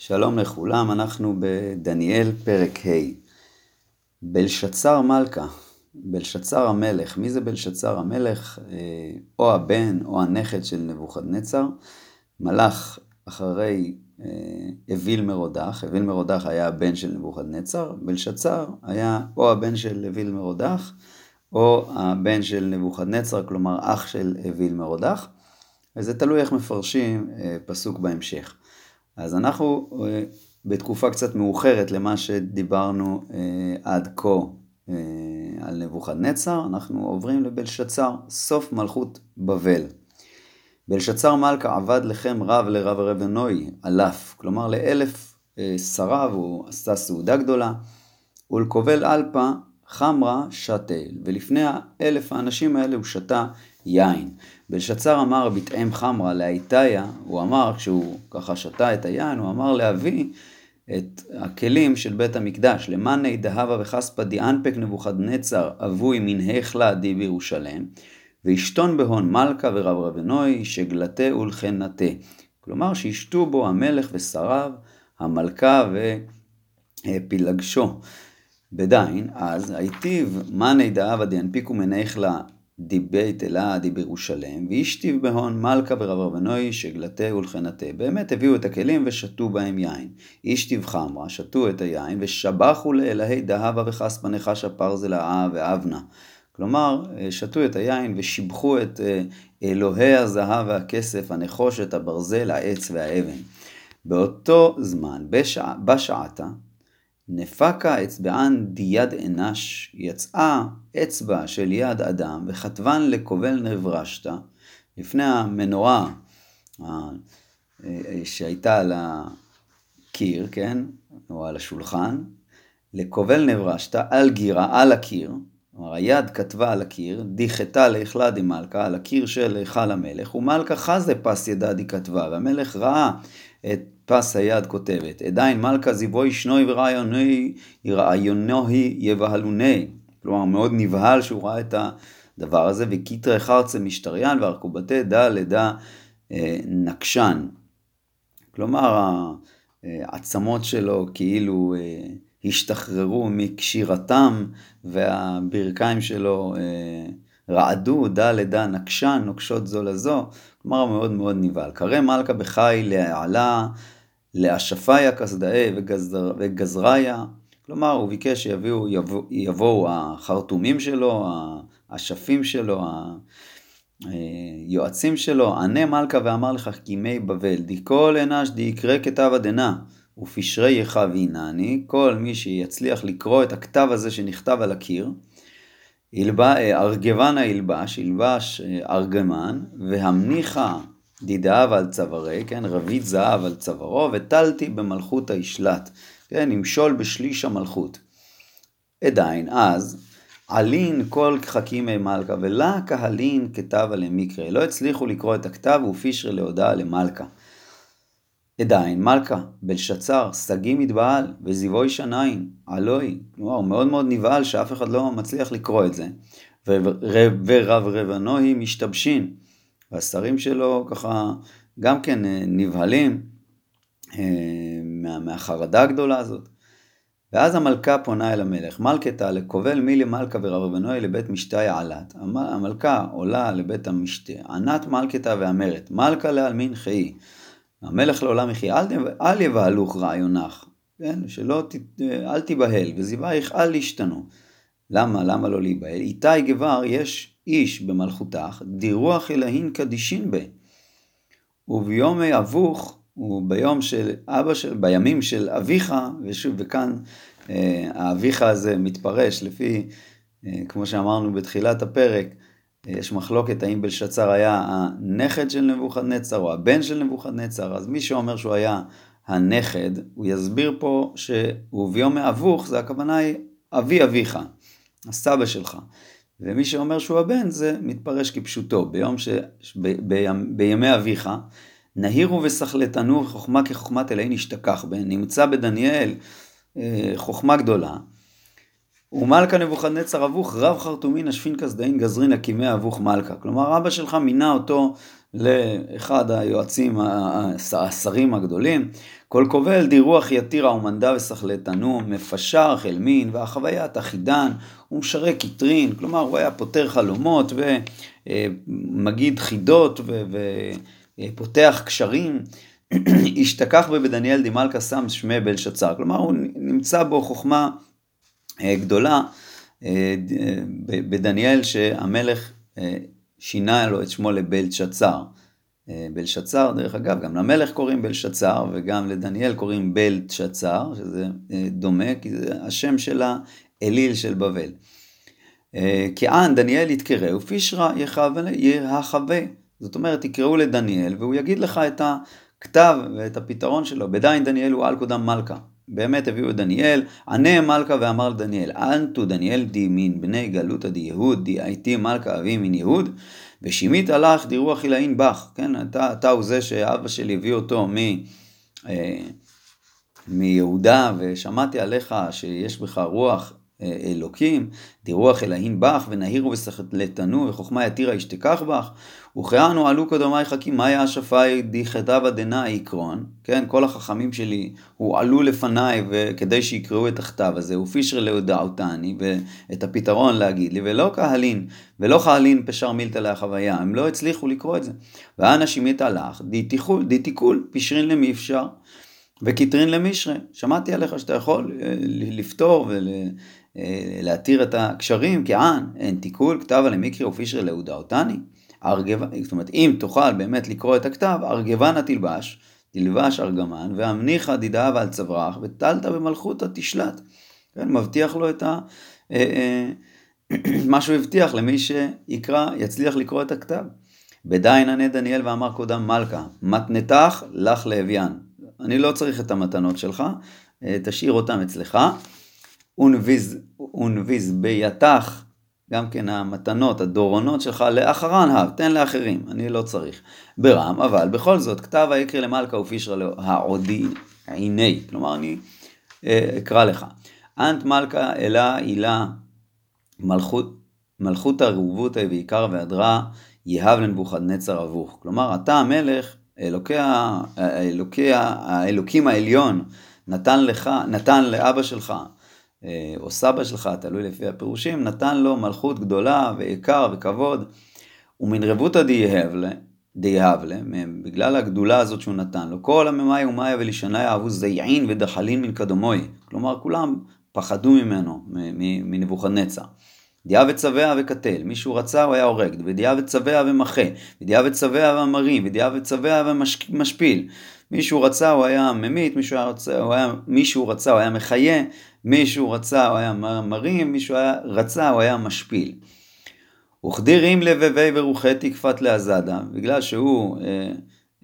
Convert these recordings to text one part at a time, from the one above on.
שלום לכולם, אנחנו בדניאל פרק ה'. בלשצר מלכה, בלשצר המלך, מי זה בלשצר המלך? אה, או הבן או הנכד של נבוכדנצר, מלך אחרי אה, אוויל מרודח, אוויל מרודח היה הבן של נבוכדנצר, בלשצר היה או הבן של אוויל מרודח, או הבן של נבוכדנצר, כלומר אח של אוויל מרודח, וזה תלוי איך מפרשים אה, פסוק בהמשך. אז אנחנו אה, בתקופה קצת מאוחרת למה שדיברנו אה, עד כה אה, על נבוכדנצר, אנחנו עוברים לבלשצר, סוף מלכות בבל. בלשצר מלכה עבד לכם רב לרב רבנוי, אלף, כלומר לאלף שריו הוא עשה סעודה גדולה, ולקובל אלפה חמרה שתה, ולפני האלף האנשים האלה הוא שתה יין. בלשצר אמר בתאם חמרה לאיתיה, הוא אמר, כשהוא ככה שתה את היין, הוא אמר להביא את הכלים של בית המקדש, למאני דהבה וחספא דיאנפק נבוכדנצר אבוי מן היכלה די בירושלם, וישתון בהון מלכה ורב רבנוי, שגלתה ולכנתה. כלומר, שישתו בו המלך ושריו, המלכה ופילגשו. בדין, אז היטיב מאני דהבה דיאנפיקו מנייכלה דיבית אלה די בירושלם, ואישתיב בהון מלכה ורב רבנוי שגלתה ולכנתה. באמת הביאו את הכלים ושתו בהם יין. אישתיב חמרה, שתו את היין, ושבחו לאלוהי דהבה וחספה נחשה פרזלה ואבנה. כלומר, שתו את היין ושיבחו את אה, אלוהי הזהב והכסף, הנחושת, הברזל, העץ והאבן. באותו זמן, בשע, בשעתה, נפקה אצבען דיד אנש, יצאה אצבע של יד אדם, וכתבן לקובל נברשתא, לפני המנורה אה, שהייתה על הקיר, כן, או על השולחן, לקובל נברשתא, על גירה, על הקיר, כלומר היד כתבה על הקיר, דיחתה להיכלה דמלכה, על הקיר של היכל המלך, ומלכה חזה פס ידה די כתבה, והמלך ראה את פס היד כותבת, אדין מלכא זיווהי שנוהי ורעיוני רעיונוהי יבהלונה. כלומר, מאוד נבהל שהוא ראה את הדבר הזה, וקטרי חרצה משתרין וארכבתה דא לדא אה, נקשן. כלומר, העצמות שלו כאילו אה, השתחררו מקשירתם, והברכיים שלו אה, רעדו דא לדא נקשן, נוקשות זו לזו. כלומר, מאוד מאוד נבהל. קרא מלכה בחי לעלה לאשפיה כסדאי וגזריה, כלומר הוא ביקש שיביאו, יבוא, החרטומים שלו, האשפים שלו, היועצים שלו, ענה מלכה ואמר לך כימי בבל, די כל אנש די יקרא כתב עדנה, ופשרי יחב עינני, כל מי שיצליח לקרוא את הכתב הזה שנכתב על הקיר, ארגבנה ילבש, ילבש ארגמן, והמניחה דידאב על צווארי, כן, רבית זהב על צווארו, וטלתי במלכות הישלט, כן, ימשול בשליש המלכות. עדיין, אז, עלין כל חכימי מלכה, ולה קהלין כתב עליהם מקרא. לא הצליחו לקרוא את הכתב ופישר להודעה למלכה. עדיין, מלכה, בלשצר, שגיא מתבעל, וזיבוי שניים, עלוי. כלומר, הוא מאוד מאוד נבהל שאף אחד לא מצליח לקרוא את זה. ורב רבנוהי משתבשין. והשרים שלו ככה גם כן אה, נבהלים אה, מה, מהחרדה הגדולה הזאת. ואז המלכה פונה אל המלך, מלכתה לקובל מי למלכה ורב רבנוי לבית משתה עלת. המלכה עולה לבית המשתה, ענת מלכתה ואמרת, מלכה לעלמין חיי. המלך לעולם יחי, אל, אל יבהלוך רעיונך, כן? שלא, ת, אל תיבהל, וזיווייך אל ישתנו. למה? למה לא להיבהל? איתי גבר יש איש במלכותך, דירוח אלהין קדישין בה. וביומי אבוך, וביום של אבא של, בימים של אביך, ושוב, וכאן אה, האביך הזה מתפרש לפי, אה, כמו שאמרנו בתחילת הפרק, אה, יש מחלוקת האם בלשצר היה הנכד של נבוכדנצר או הבן של נבוכדנצר, אז מי שאומר שהוא היה הנכד, הוא יסביר פה שהוא ביום אבוך, זה הכוונה היא אבי אביך, הסבא שלך. ומי שאומר שהוא הבן זה מתפרש כפשוטו, ביום ש... ב... ב... בימי אביך, נהירו וסחלטנו חוכמה כחוכמת אלוהים נשתכח בהן, נמצא בדניאל אה, חוכמה גדולה. ומלכה נבוכדנצר אבוך רב חרטומין אשפין כסדאין גזרין הקימי אבוך מלכה. כלומר אבא שלך מינה אותו לאחד היועצים, השרים הגדולים, כל קבל די רוח יתירה ומנדע ושכלתנו, מפשר חלמין ואחוית אחידן ומשרא קטרין, כלומר הוא היה פותר חלומות ומגיד חידות ופותח קשרים. השתכחת בה בדניאל די מלכא שם שמה בלטשאצר, כלומר הוא נמצא בו חוכמה אה, גדולה אה, בדניאל שהמלך אה, שינה לו את שמו לבלטשאצר. בלשצר, דרך אגב, גם למלך קוראים בלשצר וגם לדניאל קוראים בלשצר, שזה דומה, כי זה השם של האליל של בבל. כען דניאל יתקרא ופישרה יחווה. זאת אומרת, תקראו לדניאל והוא יגיד לך את הכתב ואת הפתרון שלו. בדיין דניאל הוא על קודם מלכה. באמת הביאו את דניאל, ענה מלכה ואמר לדניאל, אנטו דניאל די מין בני גלותא די יהוד, די הייתי מלכה אבי מן יהוד, ושימית הלך די רוח עילאין בך, כן, אתה, אתה הוא זה שאבא שלי הביא אותו מ... אה, מיהודה, ושמעתי עליך שיש בך רוח אלוקים, דירוח אלוהים בך, ונהירו וסחלטנו, וחוכמה יתירה ישתכח בך, וכהנו עלו קודמי חכים, מאיה השפאי דיחדבה דנאי עקרון, כן, כל החכמים שלי הועלו לפניי כדי שיקראו את הכתב הזה, ופישר להודעותני, ואת הפתרון להגיד לי, ולא קהלין, ולא כהלין פשר מלתא להחויה, הם לא הצליחו לקרוא את זה. ואנה שמעת עלך, די תיכול, פשרין למפשר. וקטרין למשרא, שמעתי עליך שאתה יכול אה, לפתור ול... אה, להתיר את הקשרים, כען, הן תיכול, כתבא למקרא ופשרה להודעתני. זאת אומרת, אם תוכל באמת לקרוא את הכתב, ארגונא תלבש, תלבש ארגמן, והמניכא די דהבא על צווארך, ותלתא במלכותא תשלט. כן, מבטיח לו את ה... אה, אה, מה שהוא הבטיח למי שיקרא, יצליח לקרוא את הכתב. בדיין ענה דניאל ואמר קודם מלכה, מתנתך לך לאביין. אני לא צריך את המתנות שלך, תשאיר אותם אצלך. ונביז, ביתך, גם כן המתנות, הדורונות שלך, לאחרן הב, תן לאחרים, אני לא צריך. ברם, אבל בכל זאת, כתב היקרא למלכה ופישרא העודי עיני, כלומר אני אה, אקרא לך. אנט מלכה אלה הילה מלכות, מלכות הרובותא ועיקר והדרה יהב לנבוכדנצר אבוך. כלומר, אתה המלך, אלוקי, אלוקי, האלוקים העליון, נתן לך, נתן לאבא שלך או סבא שלך, תלוי לפי הפירושים, נתן לו מלכות גדולה ויקר וכבוד, ומן רבותא דייהבלה, בגלל הגדולה הזאת שהוא נתן לו, כל הממאי ומאיה ולשנאי אהבו זייעין ודחלין מן קדמוי, כלומר כולם פחדו ממנו, מנבוכדנצר. דיעה וצבע וקטל, מישהו רצה הוא היה הורג, ודיעה וצבע ומחה, ודיעה וצבע ומרים, ודיעה וצבע ומשפיל. מישהו רצה הוא היה ממית, מישהו רצה הוא היה, מישהו רצה הוא היה מחיה, מישהו רצה הוא היה מרים, מישהו היה, רצה הוא היה משפיל. וכדירים לבבי ורוחי תקפת לעזדה, בגלל שהוא אה,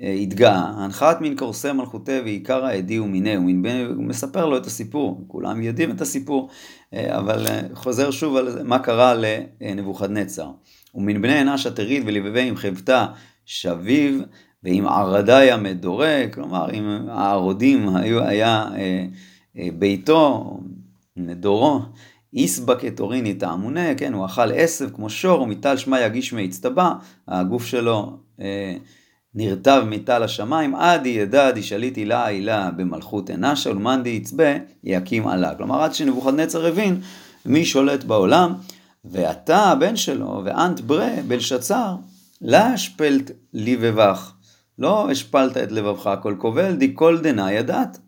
אה, התגאה, הנחת מן קורסי מלכותי ועיקר העדי ומיני, הוא מספר לו את הסיפור, כולם יודעים את הסיפור, אה, אבל אה, חוזר שוב על מה קרה לנבוכדנצר. ומן בני אנש התרית ולבבי עם חבטה שביב ועם ערדיה מדורה, כלומר אם הערודים היו, היה אה, ביתו, נדורו, איסבא כתוריני תעמונה, כן, הוא אכל עשב כמו שור, ומטל שמע יגיש מהצטבע, הגוף שלו אה, נרטב מטל השמיים, עדי ידע די שליט הילה הילה במלכות אנשה, ולמאן די יצבה יקים עלה. כלומר, עד שנבוכדנצר הבין מי שולט בעולם, ואתה הבן שלו, ואנט ברה בלשצר, לה השפלת לבבך. לא השפלת את לבבך כל קובל, כל דנה ידעת.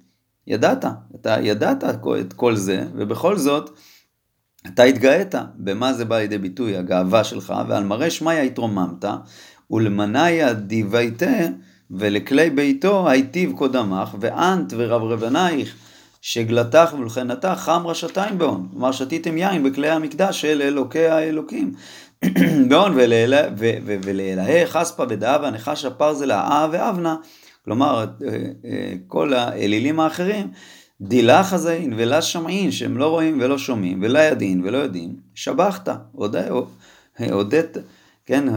ידעת, אתה ידעת את כל זה, ובכל זאת, אתה התגאית במה זה בא לידי ביטוי, הגאווה שלך, ועל מראה שמיא התרוממת, ולמניה דיוויתה, ולכלי ביתו היטיב קודמך, ואנת ורברבנייך, שגלתך ולכנתך חם רשתיים בהון. כלומר, שתיתם יין בכלי המקדש של אלוקי האלוקים. בהון ולאלהי חספה ודאבה נחש פרזלה אה ואבנה, כלומר אה, אה, כל האלילים האחרים, דילה חזאין ולה שמעין שהם לא רואים ולא שומעים ולה ידין ולא יודעים, שבחת, הודית, כן, אה,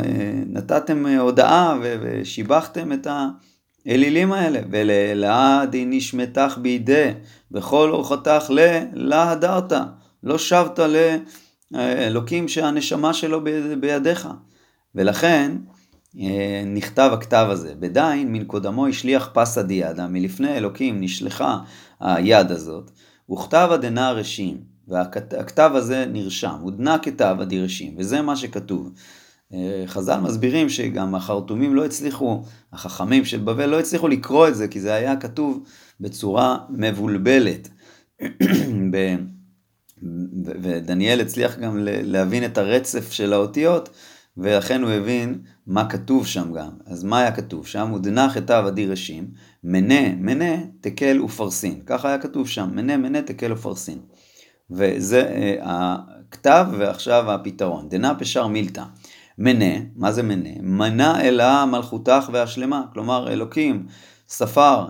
נתתם הודעה ושיבחתם את האלילים האלה, ולאלה די נשמתך בידי, בכל אורחתך ללה הדרת, לא שבת ל... אלוקים שהנשמה שלו בידיך. ולכן, אה, נכתב הכתב הזה. בדין מן קודמו השליח פסא דיאדה, מלפני אלוקים נשלחה היד הזאת, וכתב הדנה רשים, והכתב הזה נרשם, הודנה כתב הדירשים, וזה מה שכתוב. אה, חז"ל מסבירים שגם החרטומים לא הצליחו, החכמים של בבל לא הצליחו לקרוא את זה, כי זה היה כתוב בצורה מבולבלת. ודניאל הצליח גם להבין את הרצף של האותיות, ולכן הוא הבין מה כתוב שם גם. אז מה היה כתוב שם? הודנח את אב עדי רשים, מנה, מנה, תקל ופרסין. ככה היה כתוב שם, מנה, מנה, תקל ופרסין. וזה אה, הכתב ועכשיו הפתרון. דנה פשר מילתא. מנה, מה זה מנה? מנה אלה מלכותך והשלמה. כלומר, אלוקים ספר,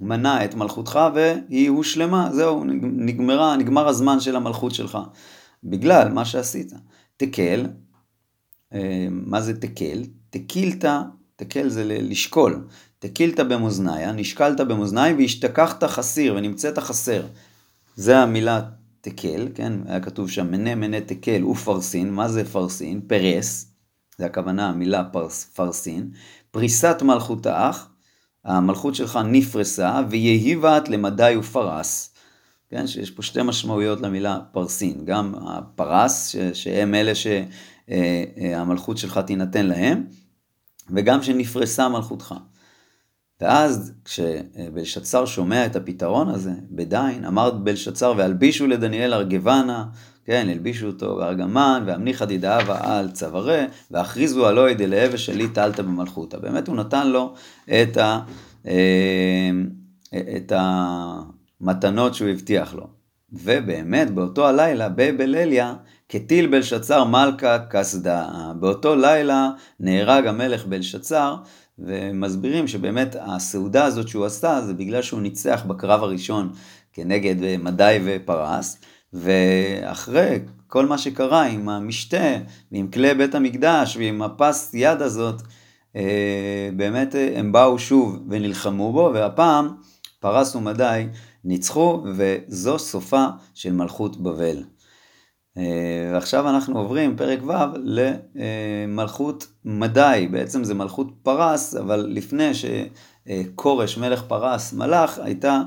מנה את מלכותך והיא הושלמה. זהו, נגמרה, נגמר הזמן של המלכות שלך. בגלל מה שעשית. תקל, מה זה תקל? תקילת, תקל זה לשקול. תקילת במאזניה, נשקלת במאזניים והשתכחת חסיר ונמצאת חסר. זה המילה תקל, כן? היה כתוב שם מנה מנה תקל ופרסין. מה זה פרסין? פרס. זה הכוונה המילה פרס, פרסין. פריסת מלכות האח, המלכות שלך נפרסה, ויהיבת למדי ופרס. כן, שיש פה שתי משמעויות למילה פרסין, גם הפרס, ש, שהם אלה שהמלכות שלך תינתן להם, וגם שנפרסה מלכותך. ואז כשבלשצר שומע את הפתרון הזה, בדין, אמר בלשצר והלבישו לדניאל ארגבנה, כן, הלבישו אותו בארגמן, והמניחא דידאבה על צווארה, והכריזו עלו ידי להבה שלי טלתא במלכותא. באמת הוא נתן לו את, ה, אה, את המתנות שהוא הבטיח לו. ובאמת, באותו הלילה, בבלליה, כטיל בלשצר מלכה קסדה. באותו לילה נהרג המלך בלשצר, ומסבירים שבאמת הסעודה הזאת שהוא עשה זה בגלל שהוא ניצח בקרב הראשון כנגד מדי ופרס, ואחרי כל מה שקרה עם המשתה ועם כלי בית המקדש ועם הפס יד הזאת, אה, באמת הם באו שוב ונלחמו בו, והפעם פרס ומדי ניצחו, וזו סופה של מלכות בבל. אה, ועכשיו אנחנו עוברים, פרק ו', למלכות מדי, בעצם זה מלכות פרס, אבל לפני שכורש מלך פרס מלך, הייתה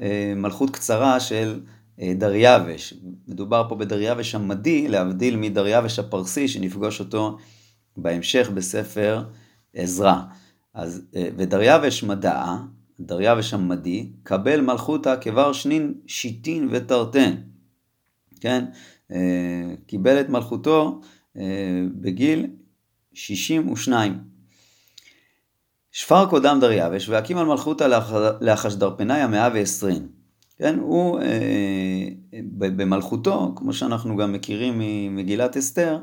אה, מלכות קצרה של אה, דריווש. מדובר פה בדריווש המדי, להבדיל מדריווש הפרסי, שנפגוש אותו בהמשך בספר עזרא. אז, ודריווש מדעה, דריווש המדי, קבל מלכותא כבר שנין שיטין ותרתן. כן? אה, קיבל את מלכותו אה, בגיל 62. שפר קודם דריווש והקים על מלכותא לאחשדרפנאי המאה ועשרים. כן, הוא אה, במלכותו, כמו שאנחנו גם מכירים ממגילת אסתר,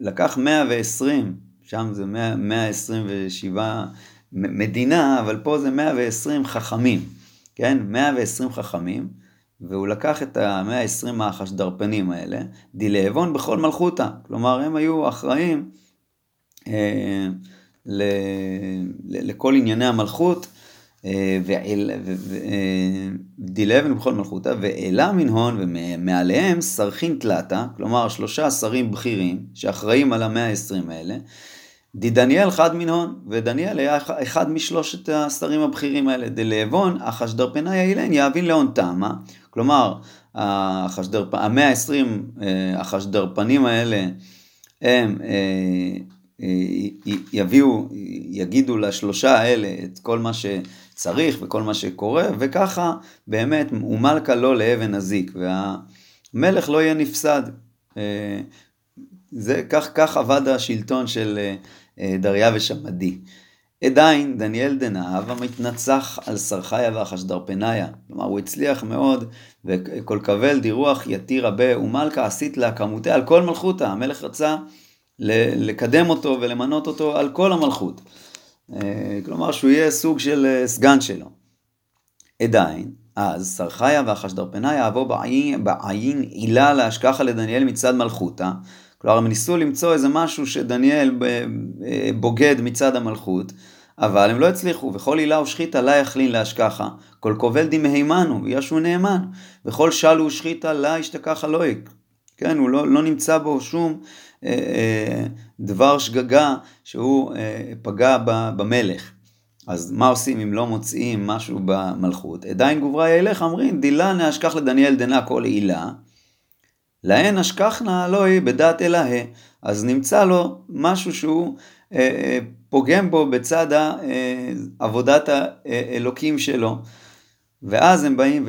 לקח 120, שם זה 100, 127 מדינה, אבל פה זה 120 חכמים, כן, 120 חכמים, והוא לקח את המאה העשרים החשדרפנים האלה, דילאבון בכל מלכותא. כלומר, הם היו אחראים אה, ל, ל, לכל ענייני המלכות, אה, אה, בכל מלכותא, ואלה מנהון, ומעליהם סרחין תלתה, כלומר שלושה שרים בכירים שאחראים על המאה העשרים האלה, דניאל חד מנהון, ודניאל היה אחד משלושת השרים הבכירים האלה. דלאבון, החשדרפנאי אילן יאבין לאון תמה, כלומר, החשדר, המאה העשרים אה, החשדרפנים האלה, הם אה, אה, יביאו, יגידו לשלושה האלה את כל מה שצריך וכל מה שקורה, וככה באמת ומלכה לא לאבן הזיק, והמלך לא יהיה נפסד. זה כך, כך עבד השלטון של דריווש המדי. עדיין דניאל דנאב המתנצח על סרחיה ואחשדרפניה. כלומר, הוא הצליח מאוד, וכל קבל דירוח יתיר רבה ומלכה עשית לה כמותה על כל מלכותה. המלך רצה לקדם אותו ולמנות אותו על כל המלכות. אה, כלומר, שהוא יהיה סוג של אה, סגן שלו. עדיין, אז סרחיה ואחשדרפניה אבוא בעין עילה להשכחה לדניאל מצד מלכותה. כלומר, הם ניסו למצוא איזה משהו שדניאל אה, בוגד מצד המלכות, אבל הם לא הצליחו, וכל עילה ושחיתה לה יכלין להשכחה, כל קובל דמהימנו, ישו נאמן, וכל שלו ושחיתה לה השתכחה לויק. כן, הוא לא, לא נמצא בו שום דבר שגגה שהוא פגע במלך. אז מה עושים אם לא מוצאים משהו במלכות? עדיין גוברה ילך, אומרים, דילנה אשכח לדניאל דנה כל עילה, להן אשכחנה לא היא בדת אלאה. אז נמצא לו משהו שהוא אה, אה, פוגם בו בצד אה, עבודת האלוקים שלו. ואז הם באים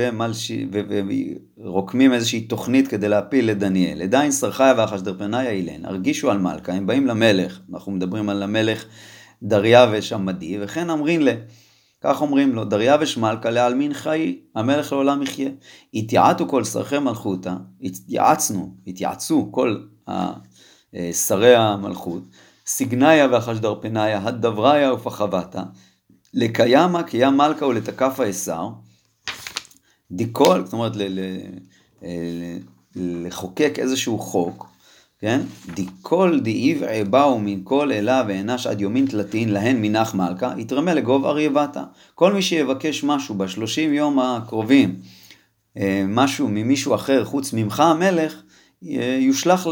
ורוקמים איזושהי תוכנית כדי להפיל את דניאל. עדיין סרחיה ואחשדרפניה אילן, הרגישו על מלכה, הם באים למלך, אנחנו מדברים על המלך דריווש המדי, וכן אמרין לה, כך אומרים לו, דריווש מלכה לעלמין חיי, המלך לעולם יחיה. התייעתו כל שרכי מלכותה, התייעצנו, התייעצו כל שרי המלכות, סגניה ואחשדרפניה, הדבריה ופחבתה, לקיימה קיים מלכה ולתקף האסר, דיקול, זאת אומרת לחוקק איזשהו חוק, כן? דכל דאיבעי באו מן כל אלה ואנש עד יומין תלתין להן מנח מלכה, יתרמה לגוב אריבתה. כל מי שיבקש משהו בשלושים יום הקרובים, אה, משהו ממישהו אחר חוץ ממך המלך, אה, יושלך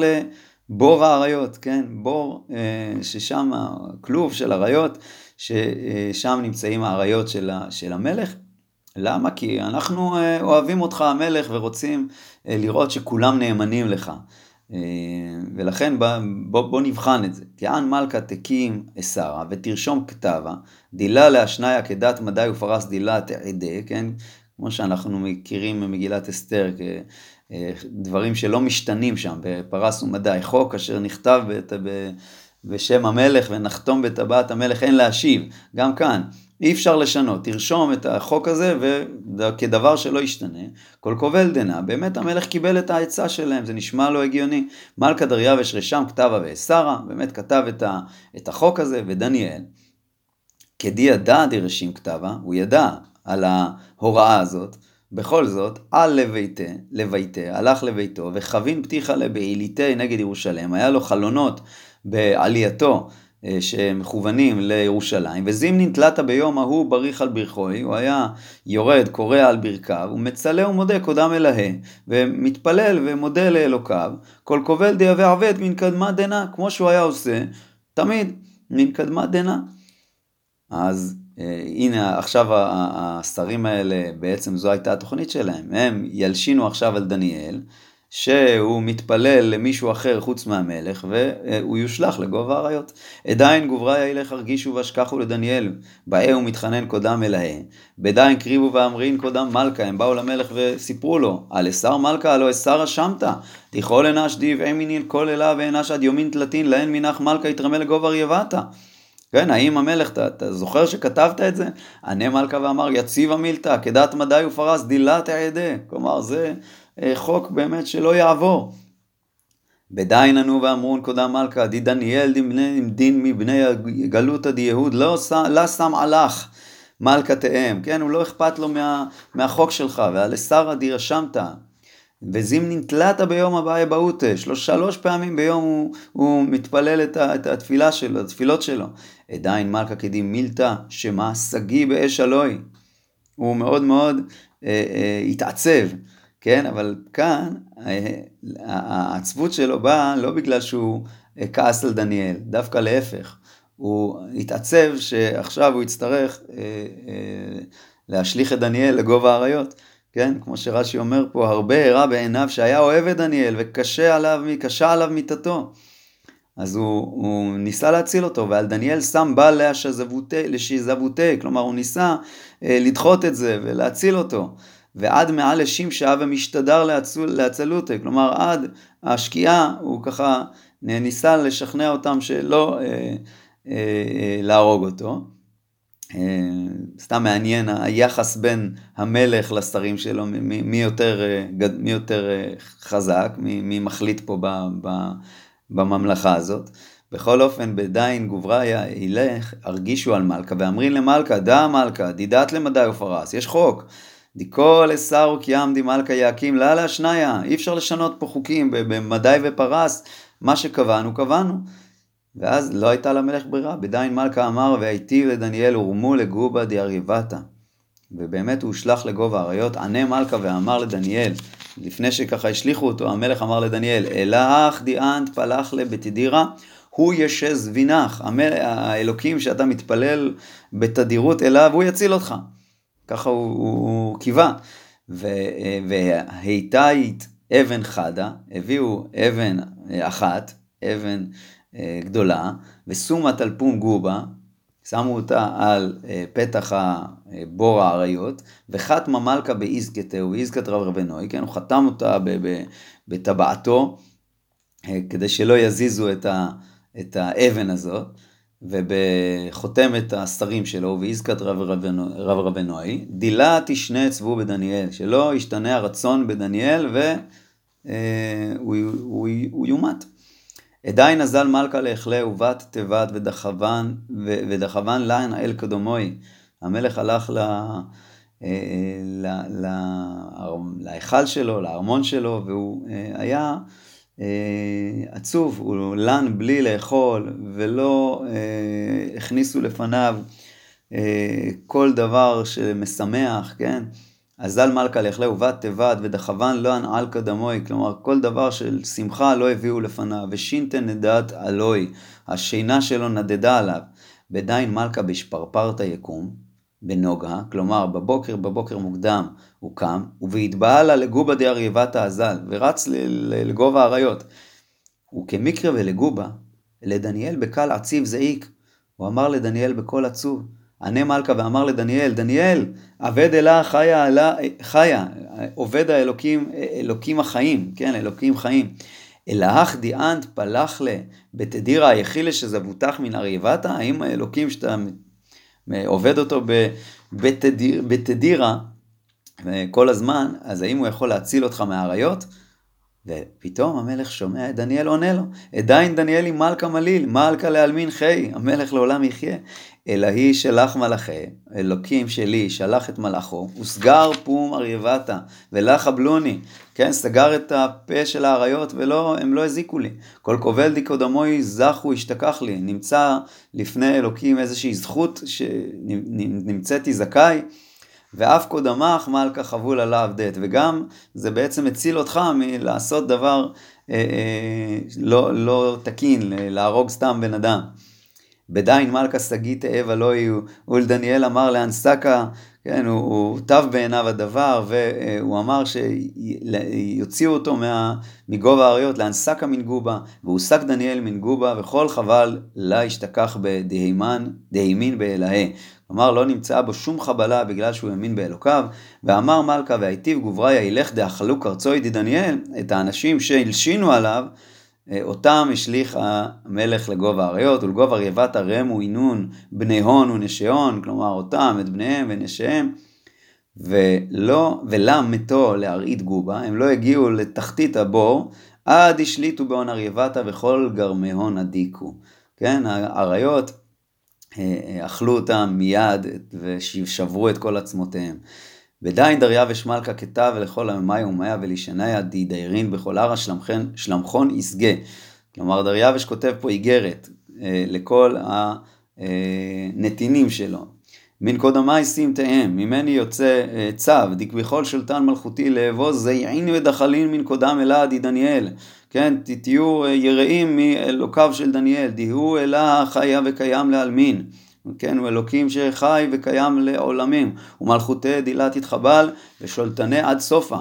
לבור האריות, כן? בור אה, ששם, הכלוב של אריות, ששם נמצאים האריות של המלך. למה? כי אנחנו אוהבים אותך המלך ורוצים לראות שכולם נאמנים לך. אה, ולכן בוא, בוא נבחן את זה. כען מלכה תקים אסרה ותרשום כתבה, דילה להשניה כדת מדי ופרס דילה תעדה, כן? כמו שאנחנו מכירים ממגילת אסתר, אה, דברים שלא משתנים שם בפרס ומדי, חוק אשר נכתב בשם המלך ונחתום בטבעת המלך אין להשיב, גם כאן. אי אפשר לשנות, תרשום את החוק הזה וכדבר שלא ישתנה, כל קובל דנה, באמת המלך קיבל את העצה שלהם, זה נשמע לא הגיוני. מלכה דריווש רשם כתבה ואסרה, באמת כתב את, ה, את החוק הזה, ודניאל, כדי ידע דרשים כתבה, הוא ידע על ההוראה הזאת, בכל זאת, על לביתה, לביתה, הלך לביתו, וחבין פתיחה לבעיליתה נגד ירושלים, היה לו חלונות בעלייתו אה, שמכוונים לירושלים, וזימנין תלתה ביום ההוא בריך על ברכוי, הוא היה יורד, קורא על ברכיו, ומצלה ומודה קודם אלוהה, ומתפלל ומודה לאלוקיו, כל קובל דיהווה עבד מן קדמה דנה, כמו שהוא היה עושה, תמיד, מן קדמה דנה. אז אה, הנה עכשיו השרים האלה, בעצם זו הייתה התוכנית שלהם, הם ילשינו עכשיו על דניאל, שהוא מתפלל למישהו אחר חוץ מהמלך, והוא יושלך לגובה האריות. עדיין גובריה ילך הרגישו והשכחו לדניאל, באה הוא מתחנן קודם אלאה. בדיין קריבו ואמרין קודם מלכה, הם באו למלך וסיפרו לו, על אסר מלכה הלא אסר אשמת, תיכול אנש דיב אמינין כל אלה ואנש עד יומין תלתין, להן מנח מלכה יתרמה לגובה רייבתה. כן, האם המלך, אתה, אתה זוכר שכתבת את זה? ענה מלכה ואמר, יציב המילתא, כדת מדי ופרס דילת העדה. כלומר, זה חוק באמת שלא יעבור. בדיין ענו ואמרון קודם מלכה, די דניאל דין מבני גלותא די יהוד, לא, לא שם עלך מלכתיהם, כן, הוא לא אכפת לו מה, מהחוק שלך, והלסרא די רשמת, וזימנין תלתה ביום הבא יבעותה, שלוש, שלוש פעמים ביום הוא, הוא מתפלל את, ה, את התפילה שלו, התפילות שלו. עדיין מלכה כדין מילתא, שמה שגיא באש אלוהי. הוא מאוד מאוד אה, אה, התעצב. כן, אבל כאן אה, העצבות שלו באה לא בגלל שהוא אה, כעס על דניאל, דווקא להפך. הוא התעצב שעכשיו הוא יצטרך אה, להשליך את דניאל לגובה האריות. כן, כמו שרש"י אומר פה, הרבה הרע בעיניו שהיה אוהב את דניאל וקשה עליו, קשה עליו מיתתו. אז הוא, הוא ניסה להציל אותו, ועל דניאל שם בעל לשיזבותי, כלומר הוא ניסה אה, לדחות את זה ולהציל אותו. ועד מעל לשמשה ומשתדר להצלותי, כלומר עד השקיעה הוא ככה ניסה לשכנע אותם שלא אה, אה, אה, להרוג אותו. אה, סתם מעניין היחס בין המלך לשרים שלו, מי, מי, יותר, אה, מי יותר אה, חזק, מי, מי מחליט פה ב, ב, בממלכה הזאת. בכל אופן, בדיין גובריה ילך, הרגישו על מלכה, ואמרין למלכה, דע מלכה, דידת למדי ופרס, יש חוק. דיקול אסרו כי עמדי מלכה יקים לה להשניה, אי אפשר לשנות פה חוקים במדי ופרס, מה שקבענו קבענו. ואז לא הייתה למלך ברירה, בדיין מלכה אמר והייתי לדניאל ורמו לגובה דיאריבתה. ובאמת הוא הושלך לגובה האריות, ענה מלכה ואמר לדניאל, לפני שככה השליכו אותו, המלך אמר לדניאל, אלך דיאנט פלח לבתדירה, הוא ישז וינך, האלוקים שאתה מתפלל בתדירות אליו, הוא יציל אותך. ככה הוא, הוא, קיווה. והיתאית אבן חדה, הביאו אבן אחת, אבן אה, גדולה, וסומה תלפום גובה, שמו אותה על אה, פתח בור האריות, וחתמה מלכה באיזקתהו, איזקת רב רבנוי, כן, הוא חתם אותה בטבעתו, אה, כדי שלא יזיזו את, ה, את האבן הזאת, ובחותמת השרים שלו, ואיזקת רב, רבנו, רב רבנוי, דילה תשנה צבו בדניאל, שלא ישתנה הרצון בדניאל והוא יומת. עדיין נזל מלכה לאכלה ובת תיבת ודחבן, ודחבן לן האל קדומוי. המלך הלך ל... אה, להיכל שלו, לארמון שלו, והוא אה, היה אה, עצוב, הוא לן בלי לאכול, ולא הכניסו לפניו כל דבר שמשמח, כן? אזל מלכה לכלה ובת תבד ודחבן לא הנעל קדמוי, כלומר כל דבר של שמחה לא הביאו לפניו, ושינתן נדעת אלוהי, השינה שלו נדדה עליו. בדין מלכה בשפרפרתא יקום, בנוגה, כלומר בבוקר בבוקר מוקדם הוא קם, ובהתבהלה לגובה דאריבתא אזל, ורץ לגובה האריות. וכמקרא ולגובה, לדניאל בקל עציב זעיק, הוא אמר לדניאל בקול עצוב, ענה מלכה ואמר לדניאל, דניאל, עבד אלה חיה, אלה, חיה, עובד האלוקים, אלוקים החיים, כן, אלוקים חיים. אלהך דיאנט פלח לה בתדירה היחילה שזבותך מן אריבתה, האם האלוקים שאתה עובד אותו בתדיר, בתדירה כל הזמן, אז האם הוא יכול להציל אותך מהאריות? ופתאום המלך שומע את דניאל עונה לו, עדיין דניאלי מלכה מליל, מלכה לעלמין חי, המלך לעולם יחיה. אלא היא שלח מלאכי, אלוקים שלי שלח את מלאכו, וסגר פום אריבתה, ולך חבלוני, כן, סגר את הפה של האריות והם לא הזיקו לי. כל קובל דיקודמוי זכו השתכח לי, נמצא לפני אלוקים איזושהי זכות שנמצאתי זכאי. ואף קודמך מלכה חבול עליו דעת, וגם זה בעצם מציל אותך מלעשות דבר אה, אה, לא, לא תקין, להרוג סתם בן אדם. בדין מלכה שגית אב אלוהי, ולדניאל אמר לאנסקה, כן, הוא, הוא טב בעיניו הדבר, והוא אמר שיוציאו אותו מה, מגובה האריות לאנסקה מן גובה, והוסק דניאל מן גובה, וכל חבל לה השתכח בדהימן, דהימין באלוהי. כלומר, לא נמצאה בו שום חבלה בגלל שהוא האמין באלוקיו, ואמר מלכה והיטיב גובריה ילך דאכלו קרצוי דניאל, את האנשים שהלשינו עליו, אותם השליך המלך לגובה האריות, ולגובה אריבת הרם ינון בני הון ונשיון, כלומר אותם, את בניהם ונשיהם, ולא, ולם מתו להרעיד גובה, הם לא הגיעו לתחתית הבור, עד השליטו בהון אריבתה וכל גרמי הון הדיקו. כן, האריות אה, אה, אכלו אותם מיד ושברו את כל עצמותיהם. ודין דריווש מלכה כתב ולכל המאי ומאיה ולישניה די דיירין בכל הר שלמכון יסגה. כלומר דריווש כותב פה איגרת אה, לכל הנתינים שלו. מן קודמי סמתיהם, ממני יוצא אה, צו, דקביכל שולטן מלכותי לאבוז זייעין ודחלין מן קודם אלה די דניאל. כן, תהיו אה, יראים מאלוקיו של דניאל, דיהו אלה חיה וקיים לעלמין. כן, הוא אלוקים שחי וקיים לעולמים, ומלכותי דילה תתחבל ושולטני עד סופה.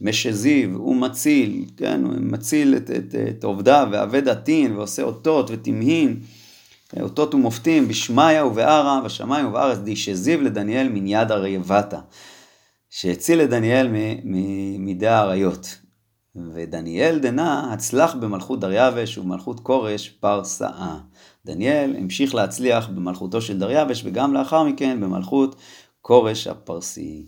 משזיב, הוא מציל, כן, הוא מציל את, את, את עובדיו, ועבד עתין, ועושה אותות ותמהין, אותות ומופתים, בשמיא ובערה, בשמיים ובארץ, די שזיב לדניאל מן יד הריבתה, שהציל את דניאל מידי האריות. ודניאל דנה הצלח במלכות דריווש ובמלכות כורש פרסאה. דניאל המשיך להצליח במלכותו של דריווש וגם לאחר מכן במלכות כורש הפרסי.